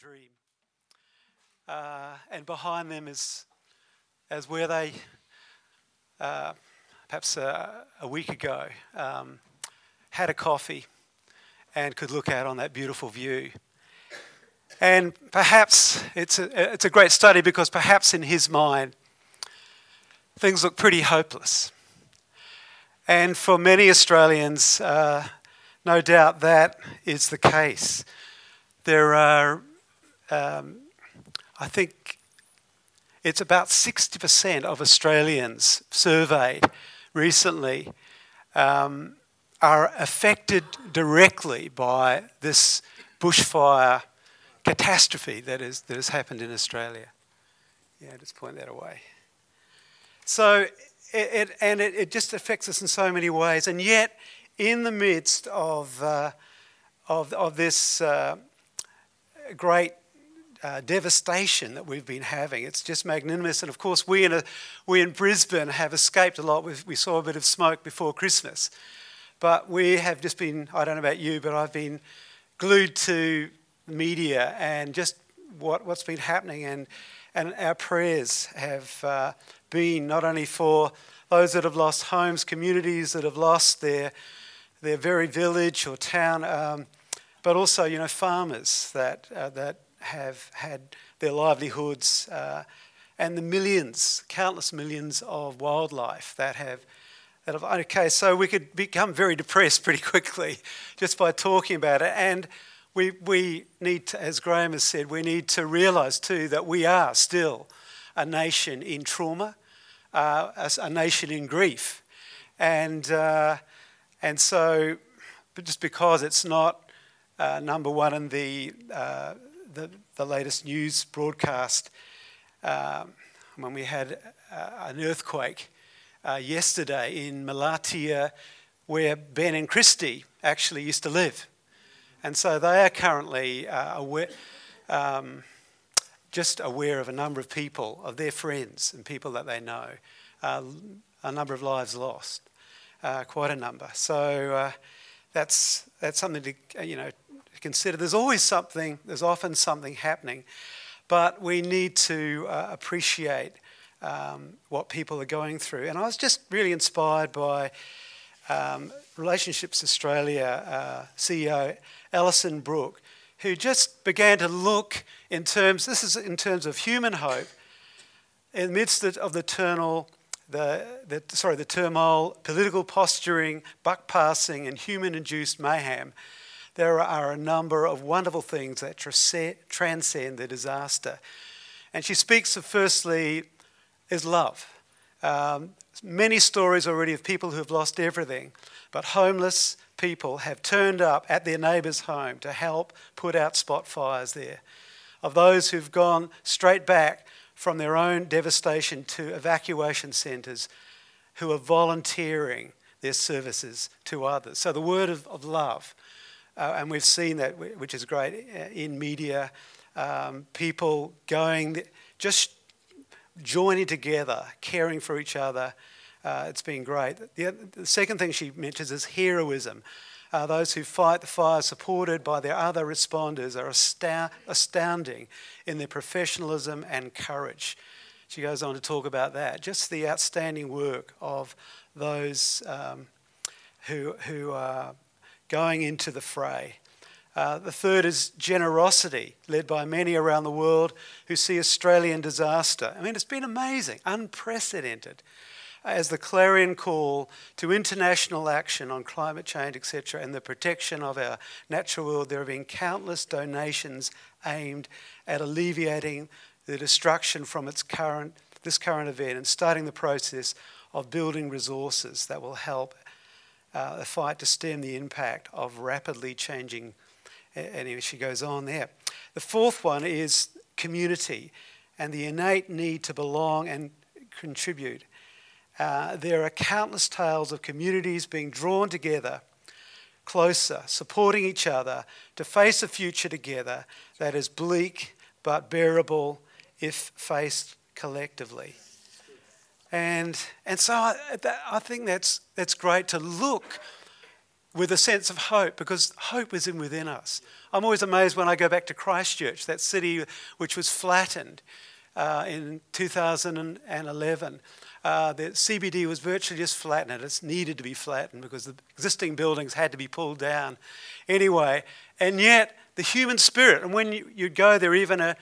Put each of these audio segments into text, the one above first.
dream. Uh, and behind them is as where they, uh, perhaps a, a, week ago, um, had a coffee and could look out on that beautiful view. And perhaps it's a, it's a great study because perhaps in his mind, things look pretty hopeless. And for many Australians, uh, no doubt that is the case. There are, um, I think, it's about 60% of Australians surveyed recently um, are affected directly by this bushfire catastrophe that, is, that has happened in Australia. Yeah, just point that away. So, it, it and it, it, just affects us in so many ways. And yet, in the midst of, uh, of, of this uh, great uh, devastation that we've been having. It's just magnanimous. And of course, we in, a, we in Brisbane have escaped a lot. we saw a bit of smoke before Christmas. But we have just been, I don't know about you, but I've been glued to media and just what, what's been happening. And, and our prayers have uh, been not only for those that have lost homes, communities that have lost their, their very village or town, um, but also, you know, farmers that, uh, that have had their livelihoods uh, and the millions, countless millions of wildlife that have that have, okay, so we could become very depressed pretty quickly just by talking about it. And we, we need to, as Graham has said, we need to realise too that we are still a nation in trauma, uh, a, a, nation in grief. And, uh, and so, just because it's not uh, number one in the, uh, the, the, latest news broadcast, um, when we had uh, an earthquake uh, yesterday in Malatya, where Ben and Christy actually used to live. And so they are currently uh, aware, um, just aware of a number of people, of their friends and people that they know. Uh, a number of lives lost, uh, quite a number. So that's that's something to you know consider. There's always something. There's often something happening, but we need to uh, appreciate um, what people are going through. And I was just really inspired by um, Relationships Australia uh, CEO Alison Brook, who just began to look in terms. This is in terms of human hope in the midst of the turmoil. The, the, sorry, the turmoil, political posturing, buck passing, and human induced mayhem, there are a number of wonderful things that transcend the disaster. And she speaks of, firstly, is love. Um, many stories already of people who have lost everything, but homeless people have turned up at their neighbour's home to help put out spot fires there. Of those who've gone straight back from their own devastation to evacuation centres who are volunteering their services to others. So the word of, of love, uh, and we've seen that, which is great uh, in media, um, people going, just joining together, caring for each other. Uh, it's been great. The, the, second thing she mentions is heroism. Uh, those who fight the fire, supported by their other responders, are astound, astounding in their professionalism and courage. She goes on to talk about that. Just the outstanding work of those um, who, who are going into the fray. Uh, the third is generosity, led by many around the world who see Australian disaster. I mean, it's been amazing, unprecedented. As the clarion call to international action on climate change, etc., and the protection of our natural world, there have been countless donations aimed at alleviating the destruction from its current, this current event and starting the process of building resources that will help uh, the fight to stem the impact of rapidly changing and she goes on there. The fourth one is community and the innate need to belong and contribute. Uh, there are countless tales of communities being drawn together closer, supporting each other to face a future together that is bleak but bearable if faced collectively. And, and so I, that, I think that's, that's great to look with a sense of hope because hope is in within us. I'm always amazed when I go back to Christchurch, that city which was flattened uh, in 2011. Uh, the CBD was virtually just flattened. It needed to be flattened because the existing buildings had to be pulled down anyway. And yet, the human spirit, and when you, would go there even a,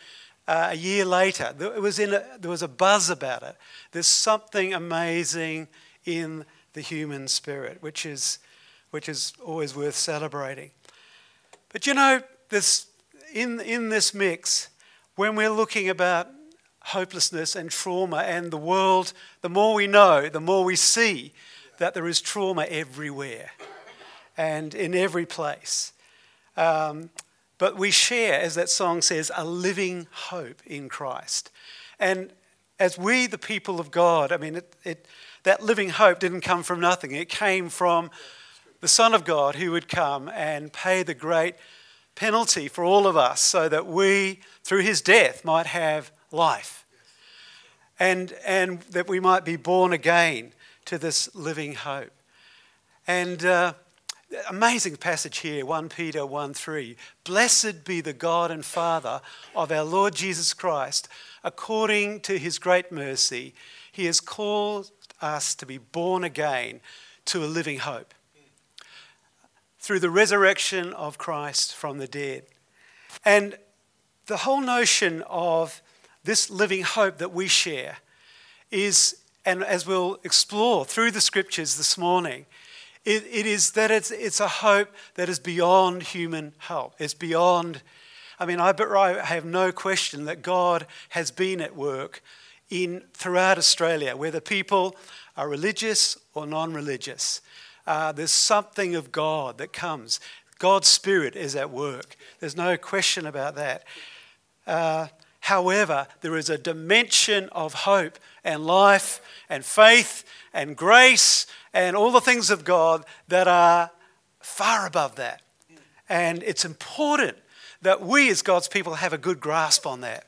uh, a year later, there was, in a, there was a buzz about it. There's something amazing in the human spirit, which is, which is always worth celebrating. But you know, this, in, in this mix, when we're looking about hopelessness and trauma and the world, the more we know, the more we see that there is trauma everywhere and in every place. Um, but we share, as that song says, a living hope in Christ. And as we, the people of God, I mean, it, it, that living hope didn't come from nothing. It came from the Son of God who would come and pay the great penalty for all of us so that we, through his death, might have life. And, and that we might be born again to this living hope. And uh, amazing passage here 1 Peter 1 3. Blessed be the God and Father of our Lord Jesus Christ. According to his great mercy, he has called us to be born again to a living hope through the resurrection of Christ from the dead. And the whole notion of this living hope that we share is, and as we'll explore through the scriptures this morning, it, it is that it's, it's a hope that is beyond human help. It's beyond, I mean, I, I have no question that God has been at work in throughout Australia, whether people are religious or non religious. Uh, there's something of God that comes. God's Spirit is at work. There's no question about that. Uh, however, there is a dimension of hope and life and faith and grace and all the things of God that are far above that. And it's important that we as God's people have a good grasp on that.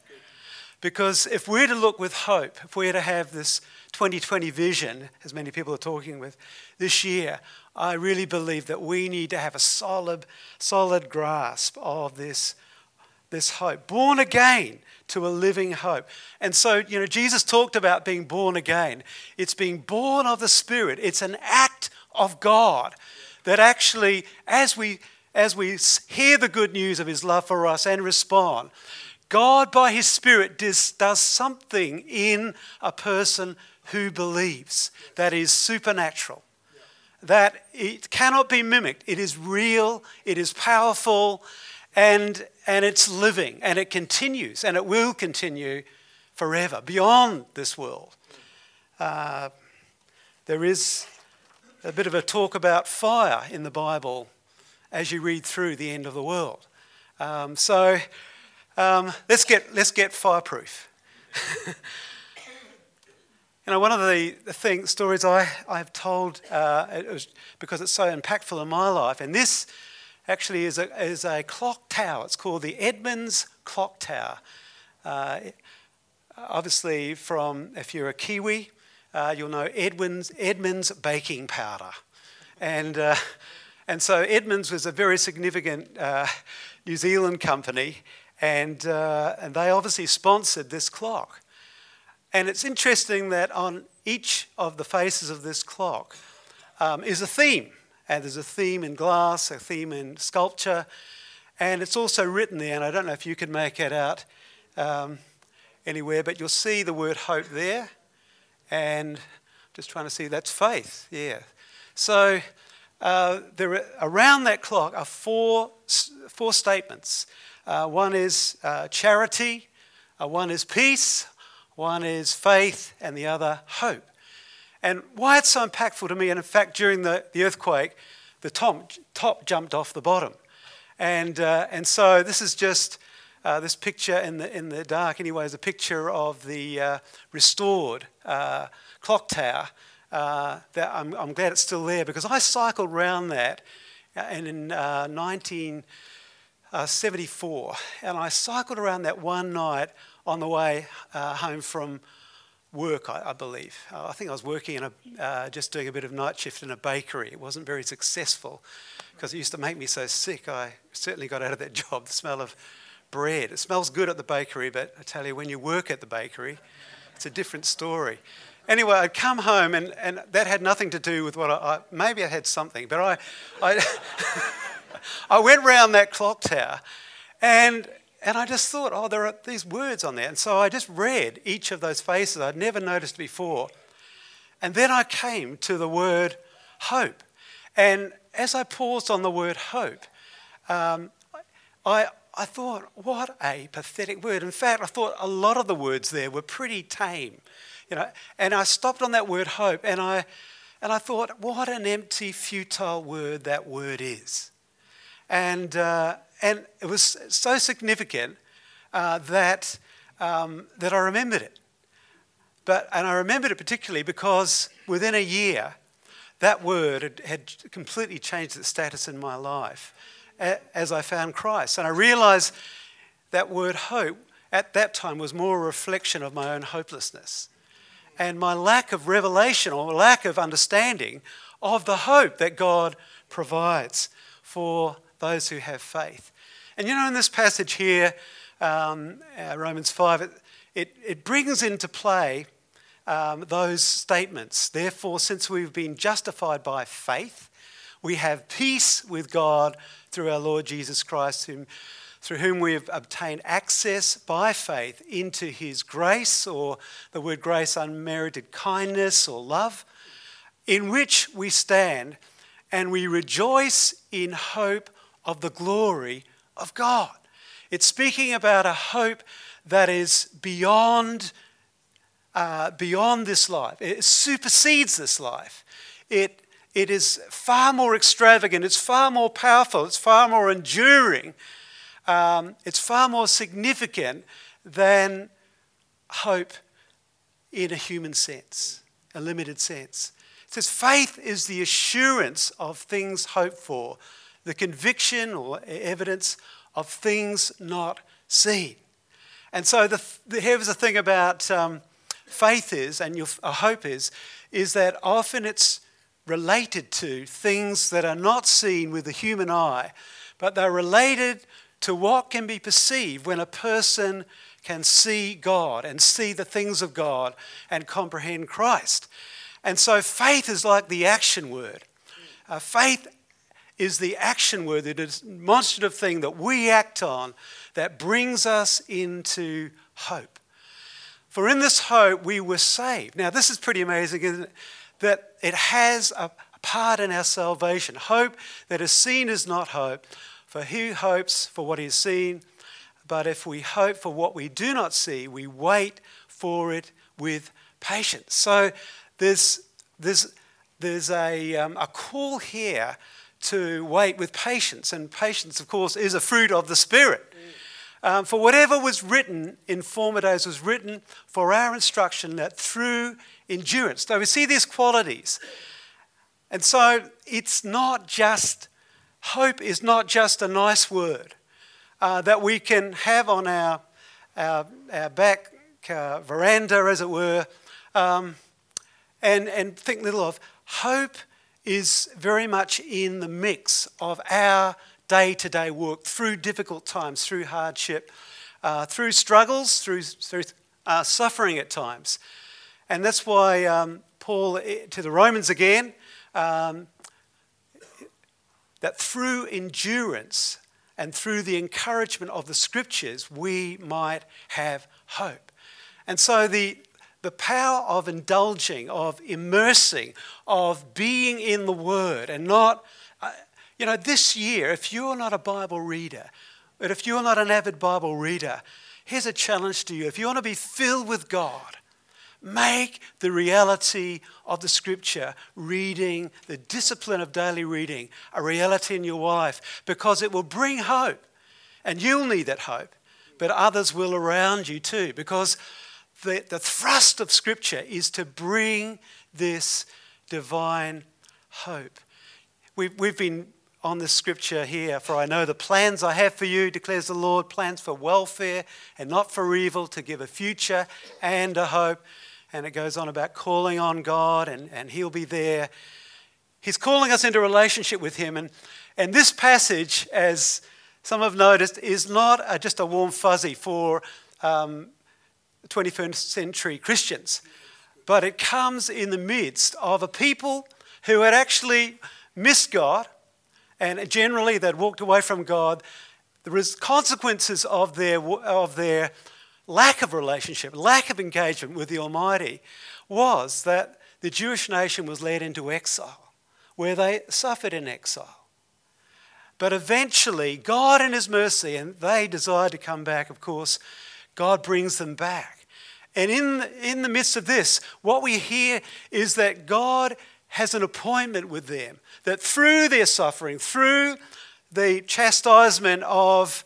Because if we're to look with hope, if we're to have this 2020 vision, as many people are talking with this year, I really believe that we need to have a solid, solid grasp of this, this hope. Born again to a living hope. And so, you know, Jesus talked about being born again. It's being born of the Spirit. It's an act of God that actually, as we as we hear the good news of his love for us and respond, God, by his Spirit, does, does something in a person who believes that is supernatural, that it cannot be mimicked. It is real, it is powerful, and, and it's living, and it continues, and it will continue forever, beyond this world. Uh, there is a bit of a talk about fire in the Bible as you read through the end of the world. Um, so um, let's, get, let's get fireproof. You know, one of the, thing, stories I, I've told uh, it was because it's so impactful in my life, and this actually is a, is a clock tower. It's called the Edmonds Clock Tower. Uh, obviously, from if you're a Kiwi, uh, you'll know Edmonds, Edmonds baking powder. And, uh, and so Edmonds was a very significant uh, New Zealand company, and, uh, and they obviously sponsored this clock. And it's interesting that on each of the faces of this clock um, is a theme. And there's a theme in glass, a theme in sculpture, and it's also written there. And I don't know if you can make it out um, anywhere, but you'll see the word hope there. And just trying to see that's faith, yeah. So uh, there are, around that clock are four, four statements. Uh, one is uh, charity, uh, one is peace, one is faith, and the other hope. And why it's so impactful to me, and in fact, during the, the earthquake, the top, top jumped off the bottom. And, uh, and so this is just uh, this picture in the, in the dark, anyway, is a picture of the uh, restored uh, clock tower. Uh, that I'm, I'm, glad it's still there because I cycled around that uh, and in 1974, and I cycled around that one night on the way uh, home from work, I, I believe. Uh, I think I was working in a, uh, just doing a bit of night shift in a bakery. It wasn't very successful because it used to make me so sick. I certainly got out of that job. The smell of bread. It smells good at the bakery, but I tell you, when you work at the bakery, it's a different story. Anyway, I'd come home, and, and that had nothing to do with what I, I maybe I had something, but I, I, I went round that clock tower, and and I just thought, oh, there are these words on there. And so I just read each of those faces I'd never noticed before. And then I came to the word hope. And as I paused on the word hope, um, I, I thought, what a pathetic word. In fact, I thought a lot of the words there were pretty tame. You know, and I stopped on that word hope and I, and I thought, what an empty, futile word that word is. And, uh, and it was so significant uh, that, um, that I remembered it. But, and I remembered it particularly because within a year, that word had, had completely changed its status in my life as I found Christ. And I realized that word hope at that time was more a reflection of my own hopelessness and my lack of revelation or lack of understanding of the hope that God provides for those who have faith. And you know, in this passage here, um, uh, Romans 5, it, it, it, brings into play um, those statements. Therefore, since we've been justified by faith, we have peace with God through our Lord Jesus Christ, whom, through whom we have obtained access by faith into his grace, or the word grace, unmerited kindness or love, in which we stand and we rejoice in hope of the glory of God. It's speaking about a hope that is beyond, uh, beyond this life, it supersedes this life. It, it is far more extravagant, it's far more powerful, it's far more enduring, um, it's far more significant than hope in a human sense, a limited sense. It says faith is the assurance of things hoped for the conviction or evidence of things not seen. And so the, the here's the thing about um, faith is, and your uh, hope is, is that often it's related to things that are not seen with the human eye, but they're related to what can be perceived when a person can see God and see the things of God and comprehend Christ. And so faith is like the action word. Uh, faith is the action word, the demonstrative thing that we act on that brings us into hope. For in this hope we were saved. Now, this is pretty amazing, isn't it? That it has a part in our salvation. Hope that is seen is not hope, for who hopes for what is seen? But if we hope for what we do not see, we wait for it with patience. So there's, there's, there's a, um, a call here to wait with patience. And patience, of course, is a fruit of the Spirit. Um, for whatever was written in former days was written for our instruction that through endurance. So we see these qualities. And so it's not just, hope is not just a nice word uh, that we can have on our, our, our back uh, veranda, as it were, um, and, and think little of. Hope is very much in the mix of our day to day work through difficult times, through hardship, uh, through struggles, through, through uh, suffering at times. And that's why um, Paul, eh, to the Romans again, um, that through endurance and through the encouragement of the scriptures, we might have hope. And so the, the power of indulging, of immersing, of being in the Word and not, uh, you know, this year, if you're not a Bible reader, but if you're not an avid Bible reader, here's a challenge to you. If you want to be filled with God, make the reality of the Scripture, reading, the discipline of daily reading, a reality in your life because it will bring hope. And you'll need that hope, but others will around you too because the, the thrust of Scripture is to bring this divine hope. We've, we've been on this scripture here, for I know the plans I have for you, declares the Lord, plans for welfare and not for evil, to give a future and a hope. and it goes on about calling on God and, and He'll be there. He's calling us into relationship with Him. And, and this passage, as some have noticed, is not a, just a warm fuzzy for um, 21st century Christians, but it comes in the midst of a people who had actually missed God and generally they'd walked away from God. The consequences of their, of their lack of relationship, lack of engagement with the Almighty, was that the Jewish nation was led into exile, where they suffered in exile. But eventually, God in His mercy, and they desired to come back, of course, God brings them back. And in, in the midst of this, what we hear is that God has an appointment with them, that through their suffering, through the chastisement of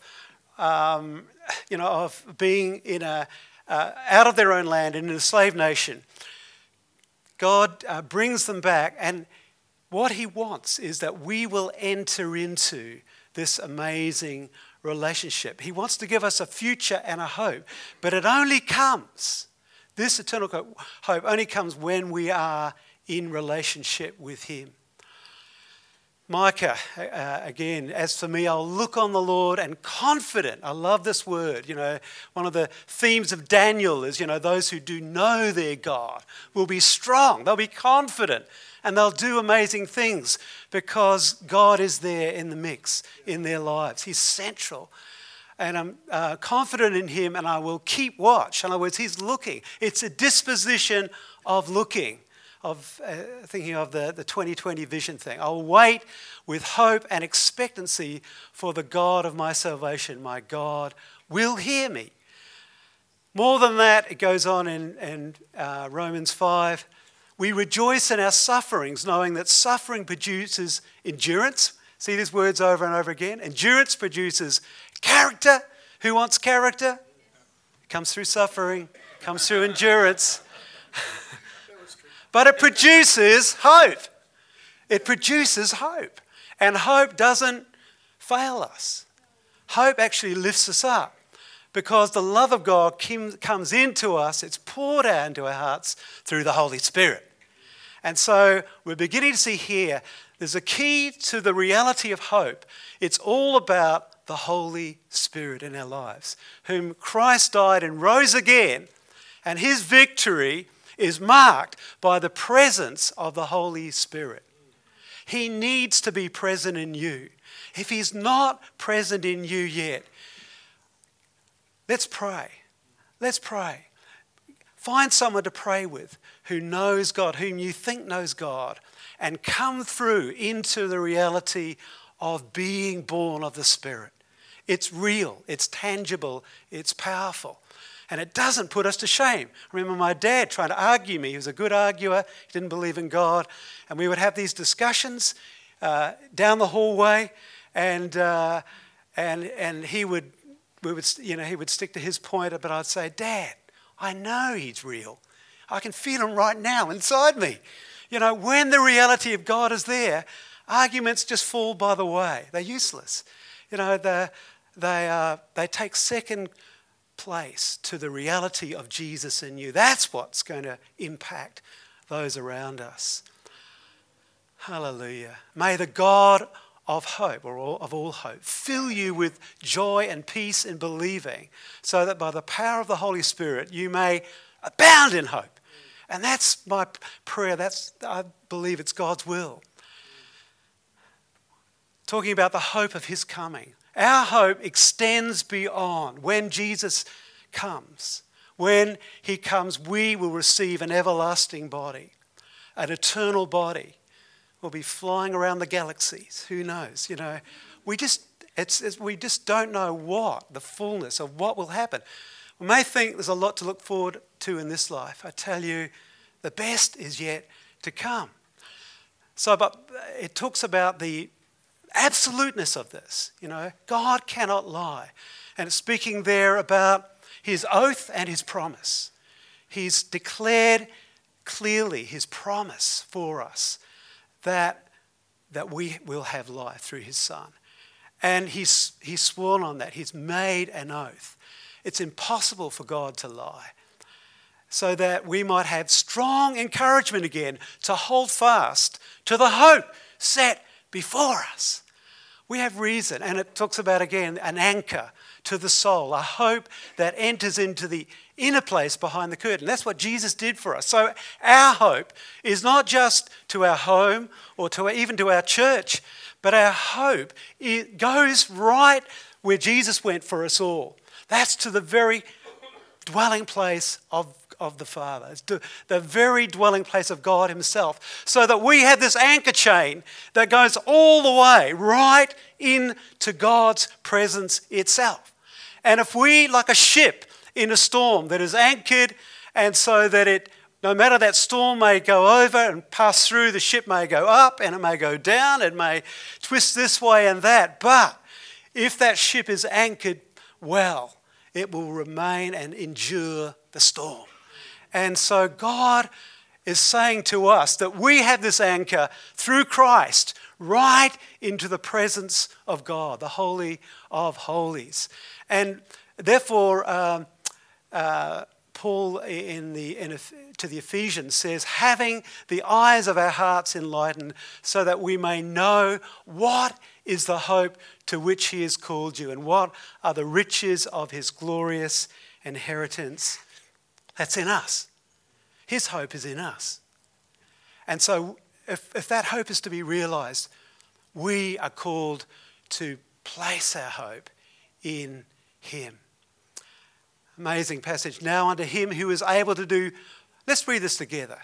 um, you know, of being in a, uh, out of their own land and in a slave nation. God uh, brings them back, and what He wants is that we will enter into this amazing relationship. He wants to give us a future and a hope, but it only comes, this eternal hope only comes when we are in relationship with Him. Micah, uh, again, as for me, I'll look on the Lord and confident. I love this word. You know, one of the themes of Daniel is, you know, those who do know their God will be strong, they'll be confident, and they'll do amazing things because God is there in the mix in their lives. He's central. And I'm uh, confident in Him, and I will keep watch. In other words, He's looking. It's a disposition of looking of uh, thinking of the, the 2020 vision thing. I'll wait with hope and expectancy for the God of my salvation. My God will hear me. More than that, it goes on in, in uh, Romans 5. We rejoice in our sufferings, knowing that suffering produces endurance. See these words over and over again. Endurance produces character. Who wants character? comes through suffering, comes through endurance. But it produces hope. It produces hope. And hope doesn't fail us. Hope actually lifts us up because the love of God comes into us, it's poured out into our hearts through the Holy Spirit. And so we're beginning to see here there's a key to the reality of hope. It's all about the Holy Spirit in our lives, whom Christ died and rose again, and his victory is marked by the presence of the Holy Spirit. He needs to be present in you. If He's not present in you yet, let's pray. Let's pray. Find someone to pray with who knows God, whom you think knows God, and come through into the reality of being born of the Spirit. It's real, it's tangible, it's powerful. And it doesn't put us to shame. I remember my dad trying to argue me. He was a good arguer, he didn't believe in God. And we would have these discussions uh, down the hallway, and, uh, and, and he, would, we would, you know, he would stick to his point, but I'd say, Dad, I know he's real. I can feel him right now inside me. You know, when the reality of God is there, arguments just fall by the way. They're useless. You know, they, they, uh, they take second place to the reality of Jesus in you. That's what's going to impact those around us. Hallelujah. May the God of hope, or of all hope, fill you with joy and peace in believing, so that by the power of the Holy Spirit you may abound in hope. And that's my prayer. That's, I believe it's God's will. Talking about the hope of His coming. Our hope extends beyond. When Jesus comes, when he comes, we will receive an everlasting body, an eternal body. We'll be flying around the galaxies. Who knows? You know, we just, it's, it's, we just don't know what, the fullness of what will happen. We may think there's a lot to look forward to in this life. I tell you, the best is yet to come. So, but it talks about the absoluteness of this. You know, God cannot lie. And it's speaking there about his oath and his promise. He's declared clearly his promise for us that, that we will have life through his Son. And he's, he's sworn on that. He's made an oath. It's impossible for God to lie. so that we might have strong encouragement again to hold fast to the hope set before us. We have reason, and it talks about again an anchor to the soul, a hope that enters into the inner place behind the curtain. That's what Jesus did for us. So our hope is not just to our home or to even to our church, but our hope it goes right where Jesus went for us all. That's to the very dwelling place of of the Father. It's the very dwelling place of God Himself. So that we have this anchor chain that goes all the way right into God's presence itself. And if we, like a ship in a storm that is anchored, and so that it, no matter that storm may go over and pass through, the ship may go up and it may go down, it may twist this way and that. But if that ship is anchored well, it will remain and endure the storm. And so God is saying to us that we have this anchor through Christ right into the presence of God, the Holy of Holies. And therefore, um, uh, Paul in the, in, to the Ephesians says, having the eyes of our hearts enlightened, so that we may know what is the hope to which he has called you, and what are the riches of his glorious inheritance. That's in us. His hope is in us. And so, if, if that hope is to be realized, we are called to place our hope in Him. Amazing passage. Now, unto Him who is able to do, let's read this together.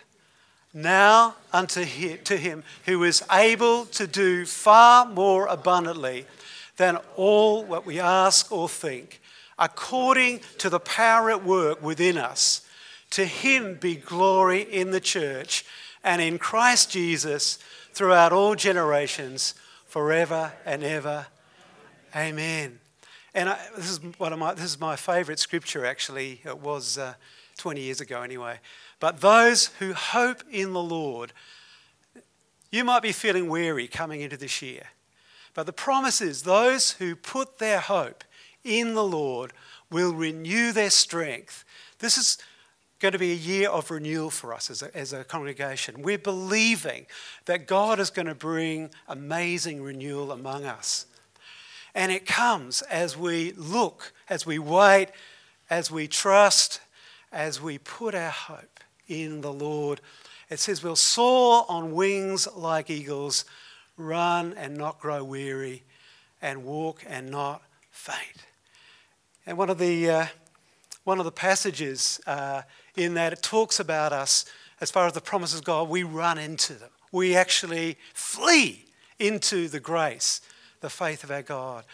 Now, unto him, to Him who is able to do far more abundantly than all what we ask or think, according to the power at work within us. To Him be glory in the church and in Christ Jesus throughout all generations, forever and ever. Amen. And I, this is one of my this is my favourite scripture. Actually, it was uh, 20 years ago anyway. But those who hope in the Lord, you might be feeling weary coming into this year, but the promise is those who put their hope in the Lord will renew their strength. This is going to be a year of renewal for us as a, as a congregation. We're believing that God is going to bring amazing renewal among us. And it comes as we look, as we wait, as we trust, as we put our hope in the Lord. It says we'll soar on wings like eagles, run and not grow weary, and walk and not faint. And one of the, uh, one of the passages uh, in that it talks about us as far as the promises of God, we run into them. We actually flee into the grace, the faith of our God.